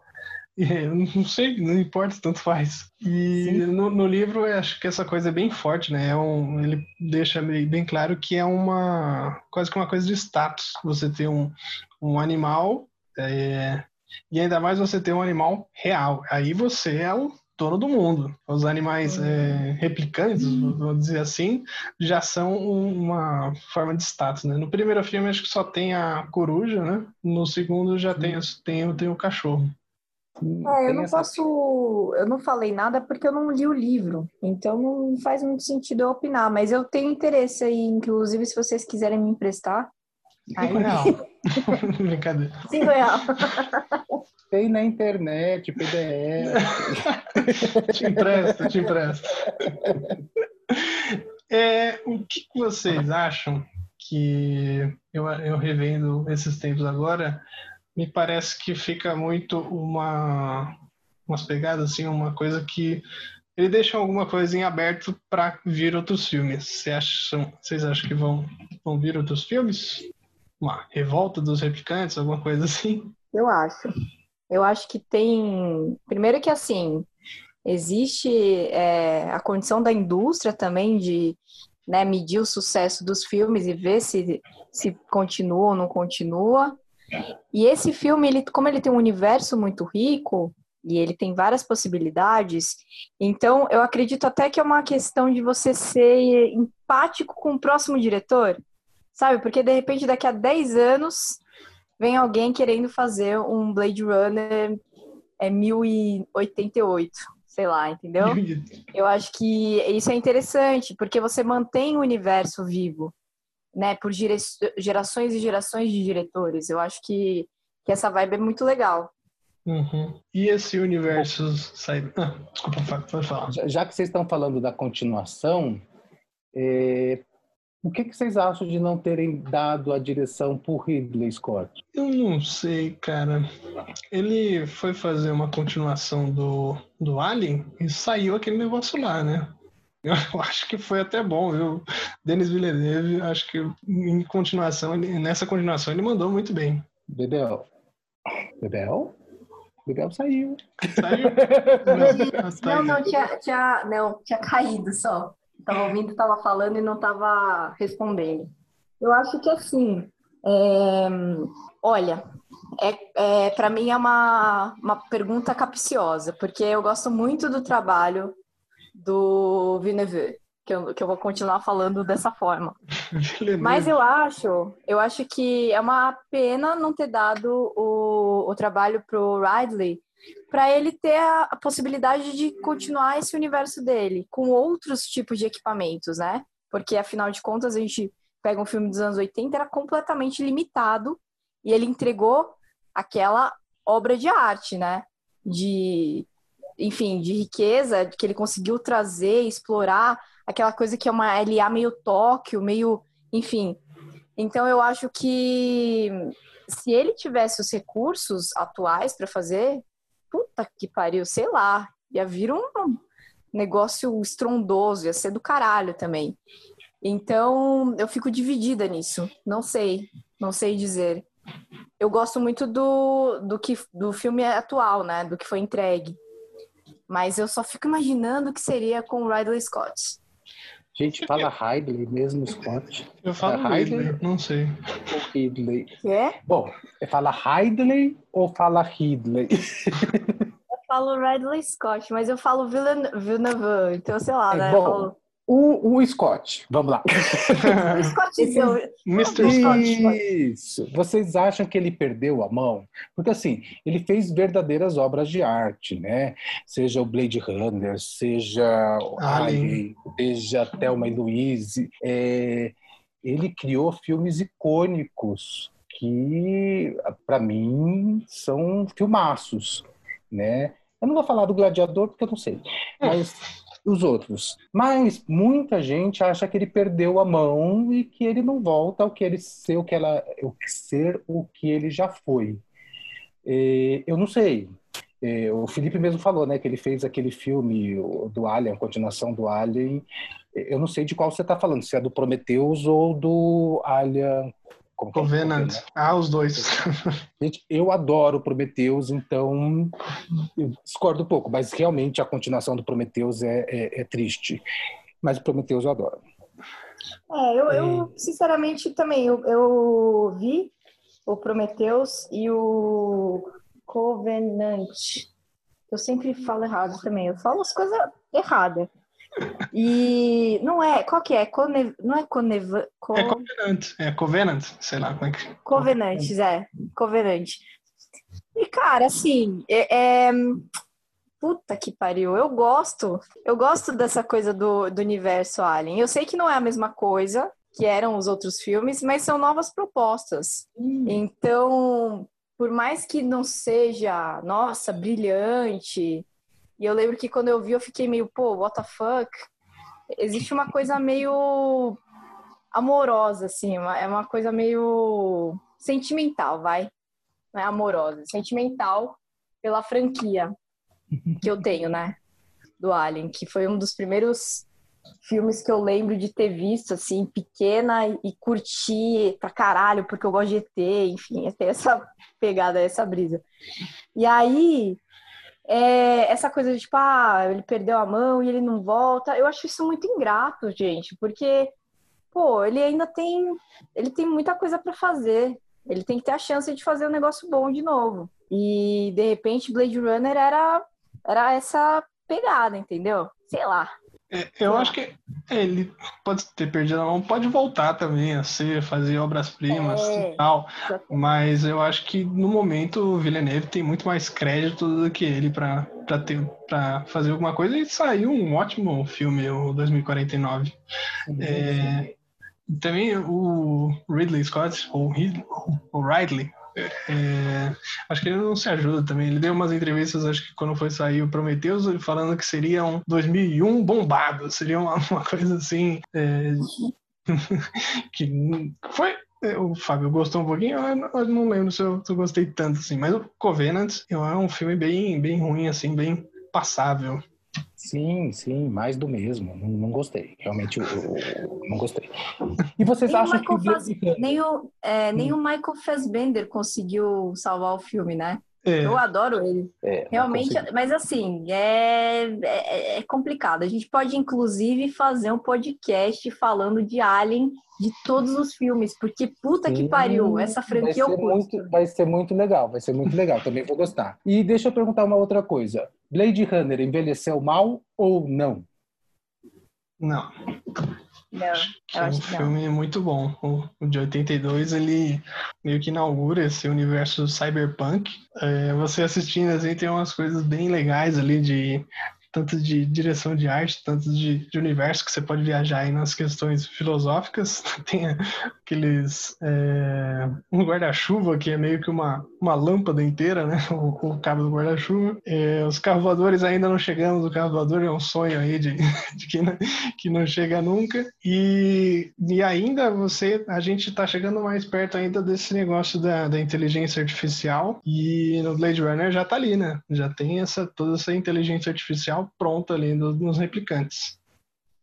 E, não sei, não importa, tanto faz. E no, no, livro, eu acho que essa coisa é bem forte, né? É um, ele deixa bem, bem claro que é uma quase que uma coisa de status. Você ter um, um animal é, e ainda mais você ter um animal real. Aí você é o dono do mundo. Os animais é, replicantes, vou dizer assim, já são uma forma de status, né? No primeiro filme acho que só tem a coruja, né? No segundo já tem, tem, tem o cachorro. É, eu não posso. Eu não falei nada porque eu não li o livro. Então não faz muito sentido eu opinar. Mas eu tenho interesse aí, inclusive, se vocês quiserem me emprestar. Cinco real. Brincadeira. Cinco real. Tem na internet, PDF. te empresto, te empresto. É, o que vocês acham que eu, eu revendo esses tempos agora? Me parece que fica muito uma umas pegadas assim, uma coisa que ele deixa alguma coisa em aberto para vir outros filmes. Vocês acham, vocês acham que vão, vão vir outros filmes? uma revolta dos replicantes, alguma coisa assim? Eu acho. Eu acho que tem. Primeiro que assim, existe é, a condição da indústria também de né, medir o sucesso dos filmes e ver se, se continua ou não continua. E esse filme, ele, como ele tem um universo muito rico e ele tem várias possibilidades, então eu acredito até que é uma questão de você ser empático com o próximo diretor sabe? Porque de repente daqui a 10 anos vem alguém querendo fazer um Blade Runner é 1088, sei lá, entendeu? Eu acho que isso é interessante, porque você mantém o universo vivo, né, por gerações e gerações de diretores. Eu acho que, que essa vibe é muito legal. Uhum. E esse universo sai. Ah, desculpa, pode falar. Já, já, que vocês estão falando da continuação, é, o que, que, vocês acham de não terem dado a direção por Ridley Scott? Eu não sei, cara. Ele foi fazer uma continuação do, do Alien e saiu aquele negócio lá, né? Eu acho que foi até bom, viu? Denis Villeneuve, acho que em continuação, nessa continuação ele mandou muito bem. Bebel. Bebel? Bebel saiu. Saiu? Não, não, não tinha, tinha, não, tinha caído só. Estava ouvindo, estava falando e não estava respondendo. Eu acho que assim, é, olha, é, é para mim é uma, uma pergunta capciosa, porque eu gosto muito do trabalho do Villeneuve, que eu, que eu vou continuar falando dessa forma. Mas eu acho, eu acho que é uma pena não ter dado o, o trabalho pro Ridley para ele ter a, a, possibilidade de continuar esse universo dele com outros tipos de equipamentos, né? Porque afinal de contas a gente pega um filme dos anos 80 era completamente limitado e ele entregou aquela obra de arte, né? De enfim, de riqueza que ele conseguiu trazer, explorar aquela coisa que é uma LA meio Tóquio, meio, enfim. Então eu acho que se ele tivesse os recursos atuais para fazer, puta que pariu, sei lá, ia vir um negócio estrondoso, ia ser do caralho também. Então eu fico dividida nisso. Não sei, não sei dizer. Eu gosto muito do, do que do filme atual, né? Do que foi entregue. Mas eu só fico imaginando o que seria com o Ridley Scott. Gente, fala Ridley mesmo, Scott. Eu falo É Ridley, não sei. ou Ridley? Que é? Bom, é fala Ridley ou fala Ridley? Eu falo Ridley Scott, mas eu falo Villen- Villeneuve, então sei lá, É né? bom. Eu falo O, o Scott, vamos lá. o Scottzão. Mr. Scott. Isso. Vocês acham que ele perdeu a mão? Porque assim, ele fez verdadeiras obras de arte, né? Seja o Blade Runner, seja o Alien. Alien, seja Thelma e Louise. É, ele criou filmes icônicos que, para mim, são filmaços, né? Eu não vou falar do Gladiador porque eu não sei, mas os outros. Mas muita gente acha que ele perdeu a mão e que ele não volta ao que ele ser o que ela, o ser o que ele já foi. É, eu não sei. É, o Felipe mesmo falou, né, que ele fez aquele filme do Alien, a continuação do Alien. É, Eu não sei de qual você está falando, se é do Prometheus ou do Alien. Como que é? Covenant. Ah, os dois. Gente, eu adoro Prometheus, então eu discordo um pouco, mas realmente a continuação do Prometheus é, é, é triste. Mas o Prometheus eu adoro. É, eu, eu, sinceramente também, eu, eu vi o Prometheus e o Covenant. Eu sempre falo errado também, eu falo as coisas erradas. E não é, qual que é? Cone, não é Coneva, Co, É Covenant. É Covenant, sei lá como é que. Covenantes, é, Covenant. E cara, assim, é, é- Puta que pariu, eu gosto, eu gosto dessa coisa do, do universo Alien. Eu sei que não é a mesma coisa que eram os outros filmes, mas são novas propostas. Então, por mais que não seja, nossa, brilhante, e eu lembro que quando eu vi eu fiquei meio, pô, what the fuck? Existe uma coisa meio amorosa, assim, é uma coisa meio sentimental, vai? Não é amorosa, é sentimental pela franquia que eu tenho, né? Do Alien, que foi um dos primeiros filmes que eu lembro de ter visto, assim, pequena e, curtir pra caralho, porque eu gosto de ET, enfim, tem essa pegada, essa brisa. E aí, é, essa coisa de, tipo, ah, ele perdeu a mão e ele não volta, eu acho isso muito ingrato, gente, porque, pô, ele ainda tem, ele tem muita coisa pra fazer, ele tem que ter a chance de fazer um negócio bom de novo. E, de repente, Blade Runner era, era essa pegada, entendeu? Sei lá. É, eu acho que é, ele pode ter perdido a mão, pode voltar também a ser, fazer obras-primas É. e tal. Mas eu acho que no momento o Villeneuve tem muito mais crédito do que ele para fazer alguma coisa e saiu um ótimo filme, o 2049. É, também o Ridley Scott, ou Rid- o Ridley, é, acho que ele não se ajuda também. Ele deu umas entrevistas, acho que quando foi sair o Prometheus, falando que seria um 2001 bombado, seria uma, uma coisa assim. é, que foi. é, O Fábio gostou um pouquinho, eu não, não lembro se eu, se eu gostei tanto assim, mas o Covenant é um filme bem, bem ruim, assim, bem passável. Sim, sim, mais do mesmo. Não, não gostei. Realmente, eu, eu- eu não gostei. E vocês Nem acham que Runner- Nem o, é, nem o Michael Fassbender conseguiu salvar o filme, né? É, Eu adoro ele. É, Realmente, mas assim, é, é, é complicado. A gente pode, inclusive, fazer um podcast falando de Alien de todos os filmes, porque puta que Sim, pariu, essa vai franquia ser, eu curto. muito, vai ser muito legal, vai ser muito legal, também vou gostar. E deixa eu perguntar uma outra coisa. Blade Runner envelheceu mal ou não? não. Não, Que eu é um acho que não. filme muito bom. O, o de 82, ele meio que inaugura esse universo cyberpunk. É, você assistindo assim, tem umas coisas bem legais ali de tanto de direção de arte, tanto de, de universo que você pode viajar aí nas questões filosóficas. Tem aqueles é, um guarda-chuva que é meio que uma, uma lâmpada inteira, né? O, o cabo do guarda-chuva. É, os carros voadores ainda não chegamos. O carro voador é um sonho aí de, de que, não, que não chega nunca. E, e ainda você, a gente está chegando mais perto ainda desse negócio da, da inteligência artificial. E no Blade Runner já está ali, né? Já tem essa toda essa inteligência artificial pronta ali nos, nos replicantes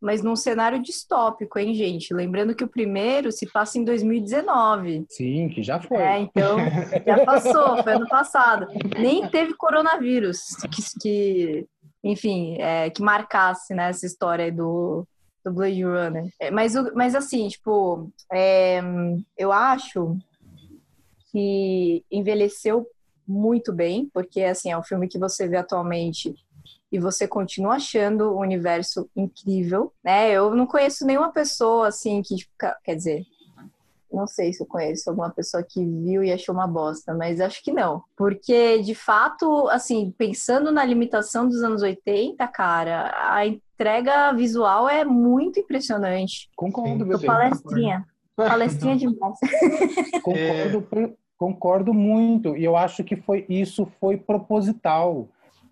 mas num cenário distópico, hein, gente? Lembrando que o primeiro se passa em 2019. Sim, que já foi. É, então, já passou, foi ano passado. Nem teve coronavírus que, que enfim, é, que marcasse né, essa história do, do Blade Runner. É, mas, mas assim, tipo, é, eu acho que envelheceu muito bem, porque assim, é um filme que você vê atualmente e você continua achando o universo incrível, né? Eu não conheço nenhuma pessoa assim que, quer dizer, não sei se eu conheço alguma pessoa que viu e achou uma bosta, mas acho que não. Porque, de fato, assim, pensando na limitação dos anos 80, cara, a entrega visual é muito impressionante. Concordo, meu Palestrinha. Palestrinha demais. Concordo, é... concordo muito. E eu acho que foi isso foi proposital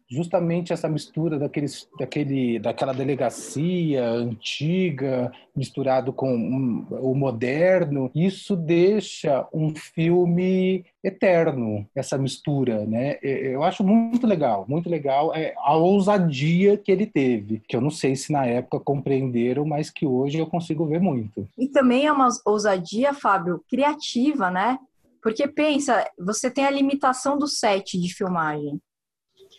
justamente essa mistura daqueles, daquele, daquela delegacia antiga misturado com um, o moderno, isso deixa um filme eterno, essa mistura, né? Eu acho muito legal, muito legal é a ousadia que ele teve, que eu não sei se na época compreenderam, mas que hoje eu consigo ver muito. E também é uma ousadia, Fábio, criativa, né? Porque pensa, você tem a limitação do set de filmagem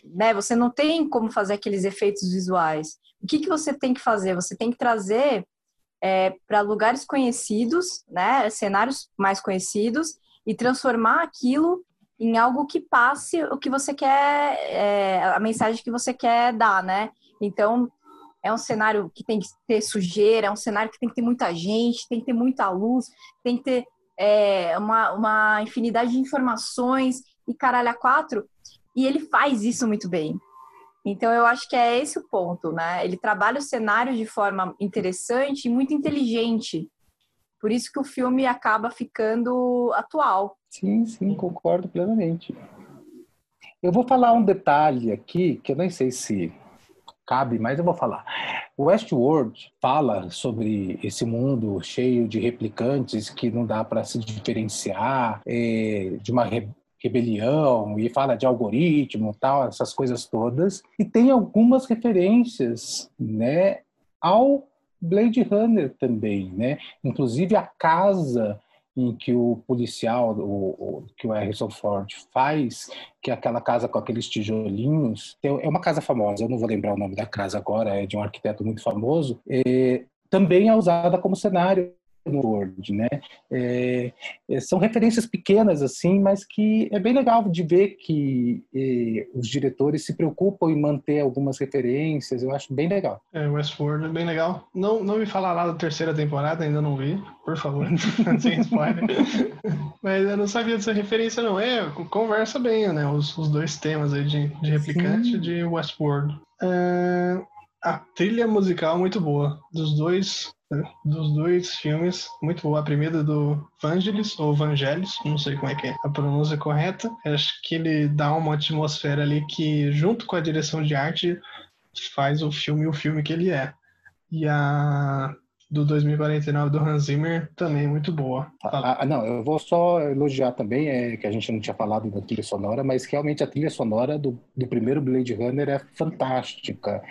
né? Você não tem como fazer aqueles efeitos visuais. O que, que você tem que fazer? Você tem que trazer é, para lugares conhecidos, né? Cenários mais conhecidos e transformar aquilo em algo que passe o que você quer, é, a mensagem que você quer dar, né? Então, é um cenário que tem que ter sujeira, é um cenário que tem que ter muita gente, tem que ter muita luz, tem que ter é, uma, uma infinidade de informações e caralho a quatro. E ele faz isso muito bem. Então eu acho que é esse o ponto, né? Ele trabalha o cenário de forma interessante e muito inteligente. Por isso que o filme acaba ficando atual. Sim, sim, concordo plenamente. Eu vou falar um detalhe aqui que eu nem sei se cabe, mas eu vou falar. O Westworld fala sobre esse mundo cheio de replicantes que não dá para se diferenciar, é, de uma rebelião e fala de algoritmo, tal, essas coisas todas. E tem algumas referências, né, ao Blade Runner também, né? Inclusive a casa em que o policial, o, o, que o Harrison Ford faz, que é aquela casa com aqueles tijolinhos, é uma casa famosa, eu não vou lembrar o nome da casa agora, é de um arquiteto muito famoso, é, também é usada como cenário no Word, né? É, é, são referências pequenas assim, mas que é bem legal de ver que é, os diretores se preocupam em manter algumas referências. Eu acho bem legal. É, Westworld é bem legal. Não, não me fala lá da terceira temporada, ainda não vi, por favor, sem spoiler. mas eu não sabia dessa referência não. É, conversa bem, né? Os, os dois temas aí de, de replicante Sim. de Westworld. Uh, a trilha musical muito boa dos dois dos dois filmes, muito boa. A primeira do Vangelis, ou Vangelis, não sei como é que é a pronúncia correta. Acho que ele dá uma atmosfera ali que, junto com a direção de arte, faz o filme o filme que ele é. E a do 2049 do Hans Zimmer também muito boa. Ah, não, eu vou só elogiar também, é, que a gente não tinha falado da trilha sonora, mas realmente a trilha sonora do, do primeiro Blade Runner é fantástica.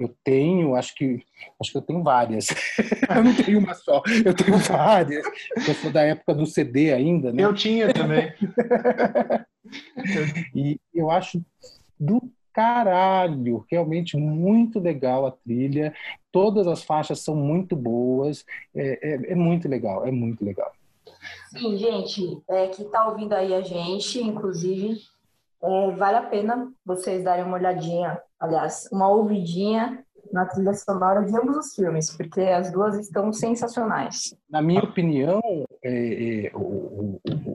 Eu tenho, acho que acho que eu tenho várias. eu não tenho uma só, eu tenho várias. Eu sou da época do CD ainda, né? Eu tinha também. e eu acho do caralho, realmente muito legal a trilha. Todas as faixas são muito boas. É, é, é muito legal, é muito legal. Sim, gente, é, que está ouvindo aí a gente, inclusive, é, vale a pena vocês darem uma olhadinha, aliás, uma ouvidinha na trilha sonora de ambos os filmes, porque as duas estão sensacionais. Na minha opinião, é, é, o, o,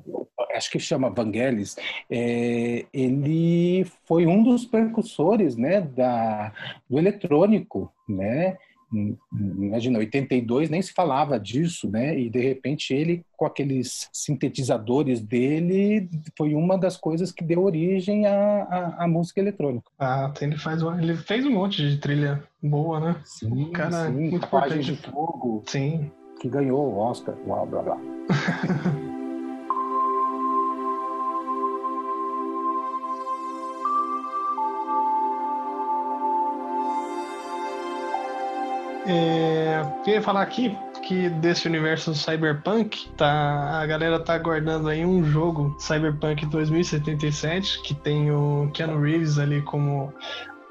acho que chama Vangelis, é, ele foi um dos precursores né, da, do eletrônico, né? Imagina, 82 nem se falava disso, né? E de repente ele, com aqueles sintetizadores dele, foi uma das coisas que deu origem à, à, à música eletrônica. Ah, ele faz ele fez um monte de trilha boa, né? Sim, cara, sim, muito importante. de fogo. Sim. Que ganhou o Oscar, blá blá blá. É, queria falar aqui que desse universo cyberpunk, tá, a galera tá aguardando aí um jogo Cyberpunk 2077 que tem o Keanu Reeves ali como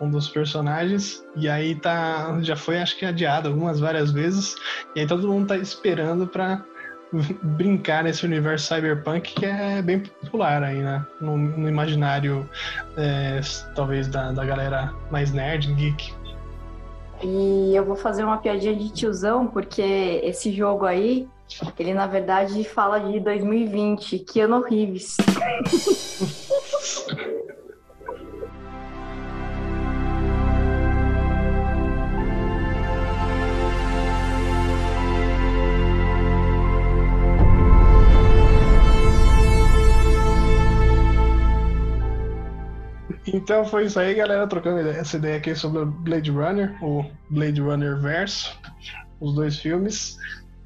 um dos personagens e aí tá já foi acho que adiado algumas várias vezes e aí todo mundo tá esperando para brincar nesse universo cyberpunk que é bem popular aí, né? No, no imaginário, é, talvez, da, da galera mais nerd, geek. E eu vou fazer uma piadinha de tiozão, porque esse jogo aí, ele na verdade fala de 2020, Keanu Reeves. Então foi isso aí, galera, trocando essa ideia aqui sobre Blade Runner, o Blade Runner Verso, os dois filmes.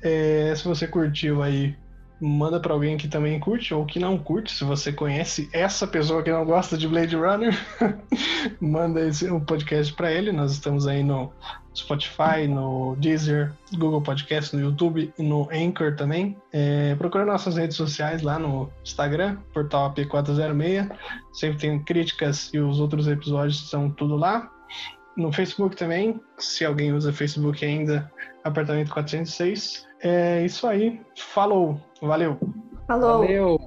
É, se você curtiu aí, manda para alguém que também curte ou que não curte. Se você conhece essa pessoa que não gosta de Blade Runner, manda esse, um podcast para ele. Nós estamos aí no Spotify, no Deezer, Google Podcast, no YouTube e no Anchor também. É, procura nossas redes sociais lá no Instagram, portal AP406. Sempre tem críticas e os outros episódios estão tudo lá. No Facebook também, se alguém usa Facebook ainda, apartamento 406. É isso aí. Falou. Valeu. Falou. Valeu.